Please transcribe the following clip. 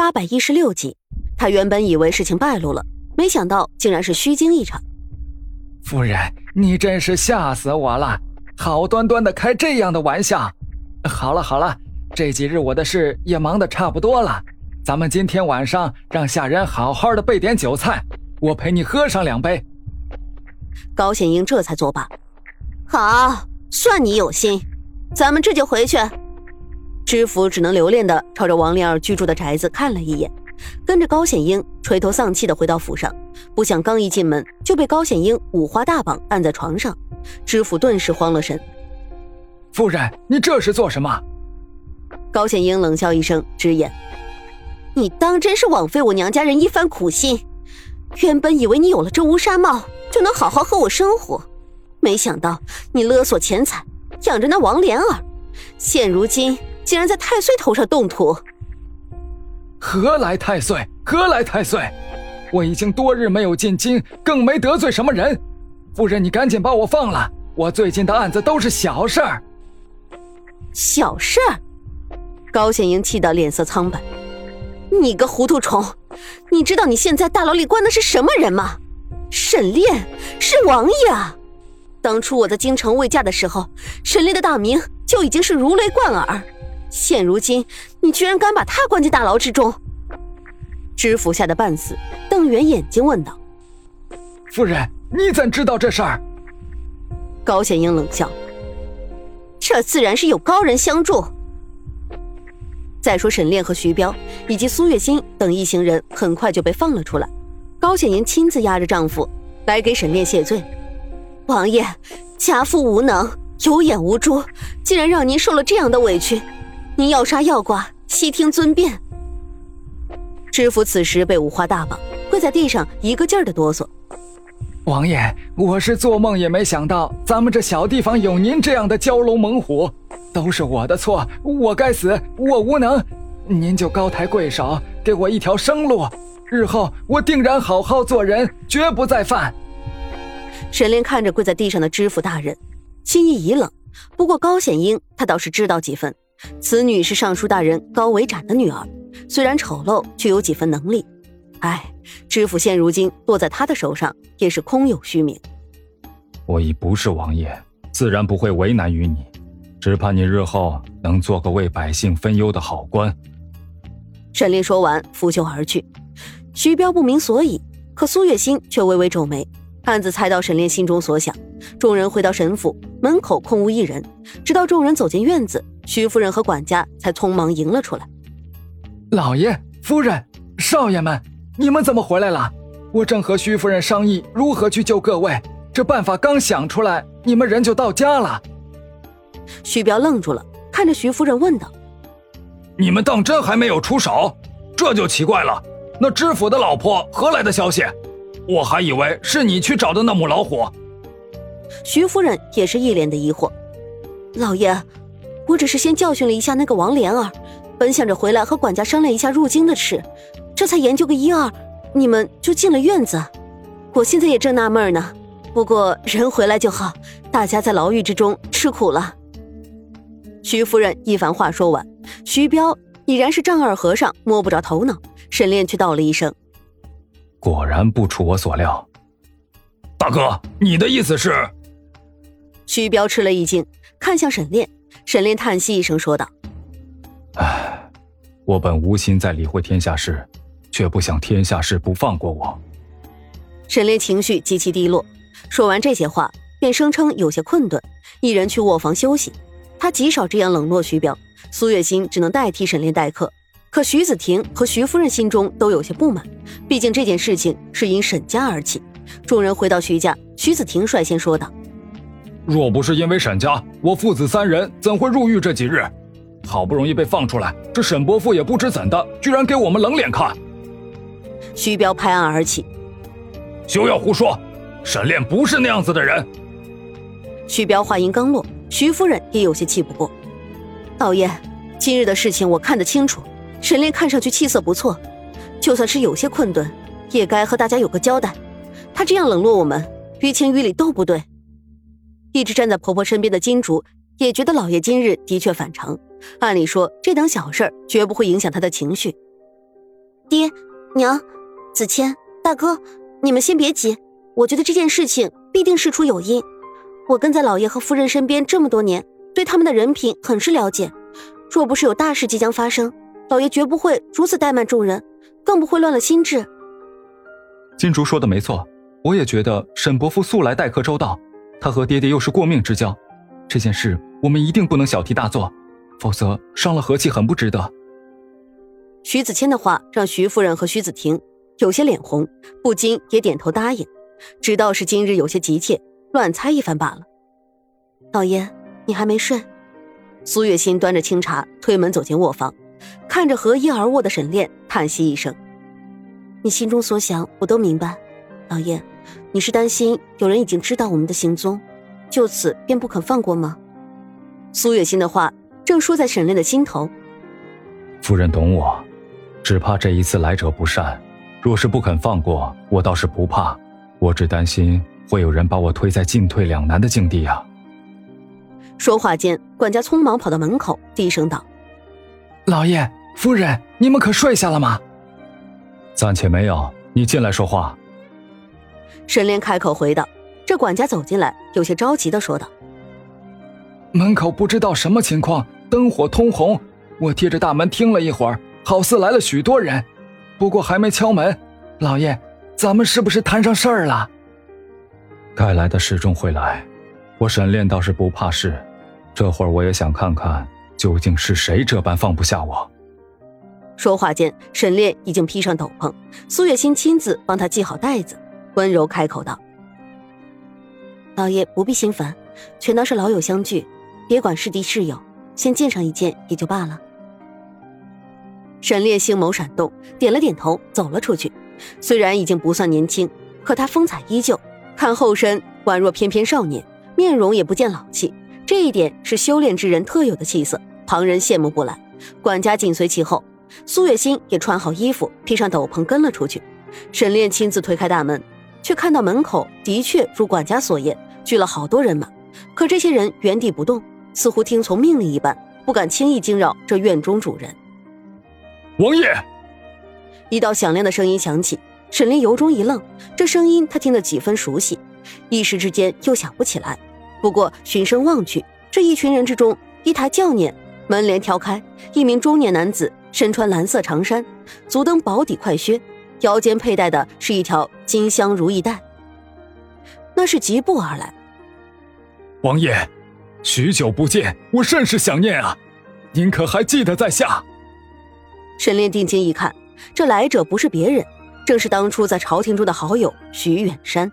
八百一十六集，他原本以为事情败露了，没想到竟然是虚惊一场。夫人，你真是吓死我了！好端端的开这样的玩笑。好了好了，这几日我的事也忙得差不多了，咱们今天晚上让下人好好的备点酒菜，我陪你喝上两杯。高显英这才作罢。好，算你有心，咱们这就回去。知府只能留恋的朝着王莲儿居住的宅子看了一眼，跟着高显英垂头丧气的回到府上。不想刚一进门就被高显英五花大绑按在床上，知府顿时慌了神。夫人，你这是做什么？高显英冷笑一声，直言：“你当真是枉费我娘家人一番苦心。原本以为你有了这乌纱帽就能好好和我生活，没想到你勒索钱财，养着那王莲儿，现如今……”竟然在太岁头上动土！何来太岁？何来太岁？我已经多日没有进京，更没得罪什么人。夫人，你赶紧把我放了！我最近的案子都是小事儿。小事儿？高显英气得脸色苍白。你个糊涂虫！你知道你现在大牢里关的是什么人吗？沈炼，是王爷啊！当初我在京城未嫁的时候，沈炼的大名就已经是如雷贯耳。现如今，你居然敢把他关进大牢之中！知府吓得半死，瞪圆眼睛问道：“夫人，你怎知道这事儿？”高显英冷笑：“这自然是有高人相助。再说沈炼和徐彪以及苏月心等一行人很快就被放了出来，高显英亲自押着丈夫来给沈炼谢罪：“王爷，家父无能，有眼无珠，竟然让您受了这样的委屈。”您要杀要剐，悉听尊便。知府此时被五花大绑，跪在地上，一个劲儿的哆嗦。王爷，我是做梦也没想到，咱们这小地方有您这样的蛟龙猛虎，都是我的错，我该死，我无能。您就高抬贵手，给我一条生路，日后我定然好好做人，绝不再犯。沈炼看着跪在地上的知府大人，心意已冷。不过高显英，他倒是知道几分。此女是尚书大人高维展的女儿，虽然丑陋，却有几分能力。唉，知府现如今落在他的手上，也是空有虚名。我已不是王爷，自然不会为难于你，只盼你日后能做个为百姓分忧的好官。沈炼说完，拂袖而去。徐彪不明所以，可苏月心却微微皱眉，暗自猜到沈炼心中所想。众人回到沈府门口，空无一人，直到众人走进院子。徐夫人和管家才匆忙迎了出来。老爷、夫人、少爷们，你们怎么回来了？我正和徐夫人商议如何去救各位，这办法刚想出来，你们人就到家了。徐彪愣住了，看着徐夫人问道：“你们当真还没有出手？这就奇怪了。那知府的老婆何来的消息？我还以为是你去找的那母老虎。”徐夫人也是一脸的疑惑：“老爷。”我只是先教训了一下那个王莲儿，本想着回来和管家商量一下入京的事，这才研究个一二，你们就进了院子。我现在也正纳闷呢，不过人回来就好，大家在牢狱之中吃苦了。徐夫人一番话说完，徐彪已然是丈二和尚摸不着头脑，沈炼却道了一声：“果然不出我所料。”大哥，你的意思是？徐彪吃了一惊，看向沈炼。沈炼叹息一声，说道：“唉，我本无心再理会天下事，却不想天下事不放过我。”沈炼情绪极其低落，说完这些话，便声称有些困顿，一人去卧房休息。他极少这样冷落徐彪，苏月心只能代替沈炼待客。可徐子婷和徐夫人心中都有些不满，毕竟这件事情是因沈家而起。众人回到徐家，徐子婷率先说道。若不是因为沈家，我父子三人怎会入狱这几日？好不容易被放出来，这沈伯父也不知怎的，居然给我们冷脸看。徐彪拍案而起：“休要胡说！沈炼不是那样子的人。”徐彪话音刚落，徐夫人也有些气不过：“老爷，今日的事情我看得清楚，沈炼看上去气色不错，就算是有些困顿，也该和大家有个交代。他这样冷落我们，于情于理都不对。”一直站在婆婆身边的金主也觉得老爷今日的确反常，按理说这等小事绝不会影响他的情绪。爹娘、子谦、大哥，你们先别急，我觉得这件事情必定事出有因。我跟在老爷和夫人身边这么多年，对他们的人品很是了解。若不是有大事即将发生，老爷绝不会如此怠慢众人，更不会乱了心智。金竹说的没错，我也觉得沈伯父素来待客周到，他和爹爹又是过命之交，这件事我们一定不能小题大做，否则伤了和气很不值得。徐子谦的话让徐夫人和徐子婷有些脸红，不禁也点头答应，知道是今日有些急切。乱猜一番罢了。老爷，你还没睡？苏月心端着清茶推门走进卧房，看着合衣而卧的沈炼，叹息一声：“你心中所想，我都明白。老爷，你是担心有人已经知道我们的行踪，就此便不肯放过吗？”苏月心的话正说在沈炼的心头。夫人懂我，只怕这一次来者不善。若是不肯放过，我倒是不怕，我只担心。会有人把我推在进退两难的境地啊！说话间，管家匆忙跑到门口，低声道：“老爷、夫人，你们可睡下了吗？”“暂且没有，你进来说话。”沈炼开口回道。这管家走进来，有些着急的说道：“门口不知道什么情况，灯火通红，我贴着大门听了一会儿，好似来了许多人，不过还没敲门。老爷，咱们是不是摊上事儿了？”该来的始终会来，我沈炼倒是不怕事，这会儿我也想看看究竟是谁这般放不下我。说话间，沈炼已经披上斗篷，苏月心亲自帮他系好带子，温柔开口道：“老爷不必心烦，全当是老友相聚，别管是敌是友，先见上一见也就罢了。”沈炼星眸闪动，点了点头，走了出去。虽然已经不算年轻，可他风采依旧。看后身宛若翩翩少年，面容也不见老气，这一点是修炼之人特有的气色，旁人羡慕不来。管家紧随其后，苏月心也穿好衣服，披上斗篷跟了出去。沈炼亲自推开大门，却看到门口的确如管家所言，聚了好多人马。可这些人原地不动，似乎听从命令一般，不敢轻易惊扰这院中主人。王爷，一道响亮的声音响起。沈林由衷一愣，这声音他听得几分熟悉，一时之间又想不起来。不过循声望去，这一群人之中，一台轿辇门帘挑开，一名中年男子身穿蓝色长衫，足蹬薄底快靴，腰间佩戴的是一条金镶如意带。那是疾步而来。王爷，许久不见，我甚是想念啊！您可还记得在下？沈炼定睛一看，这来者不是别人。正是当初在朝廷中的好友徐远山。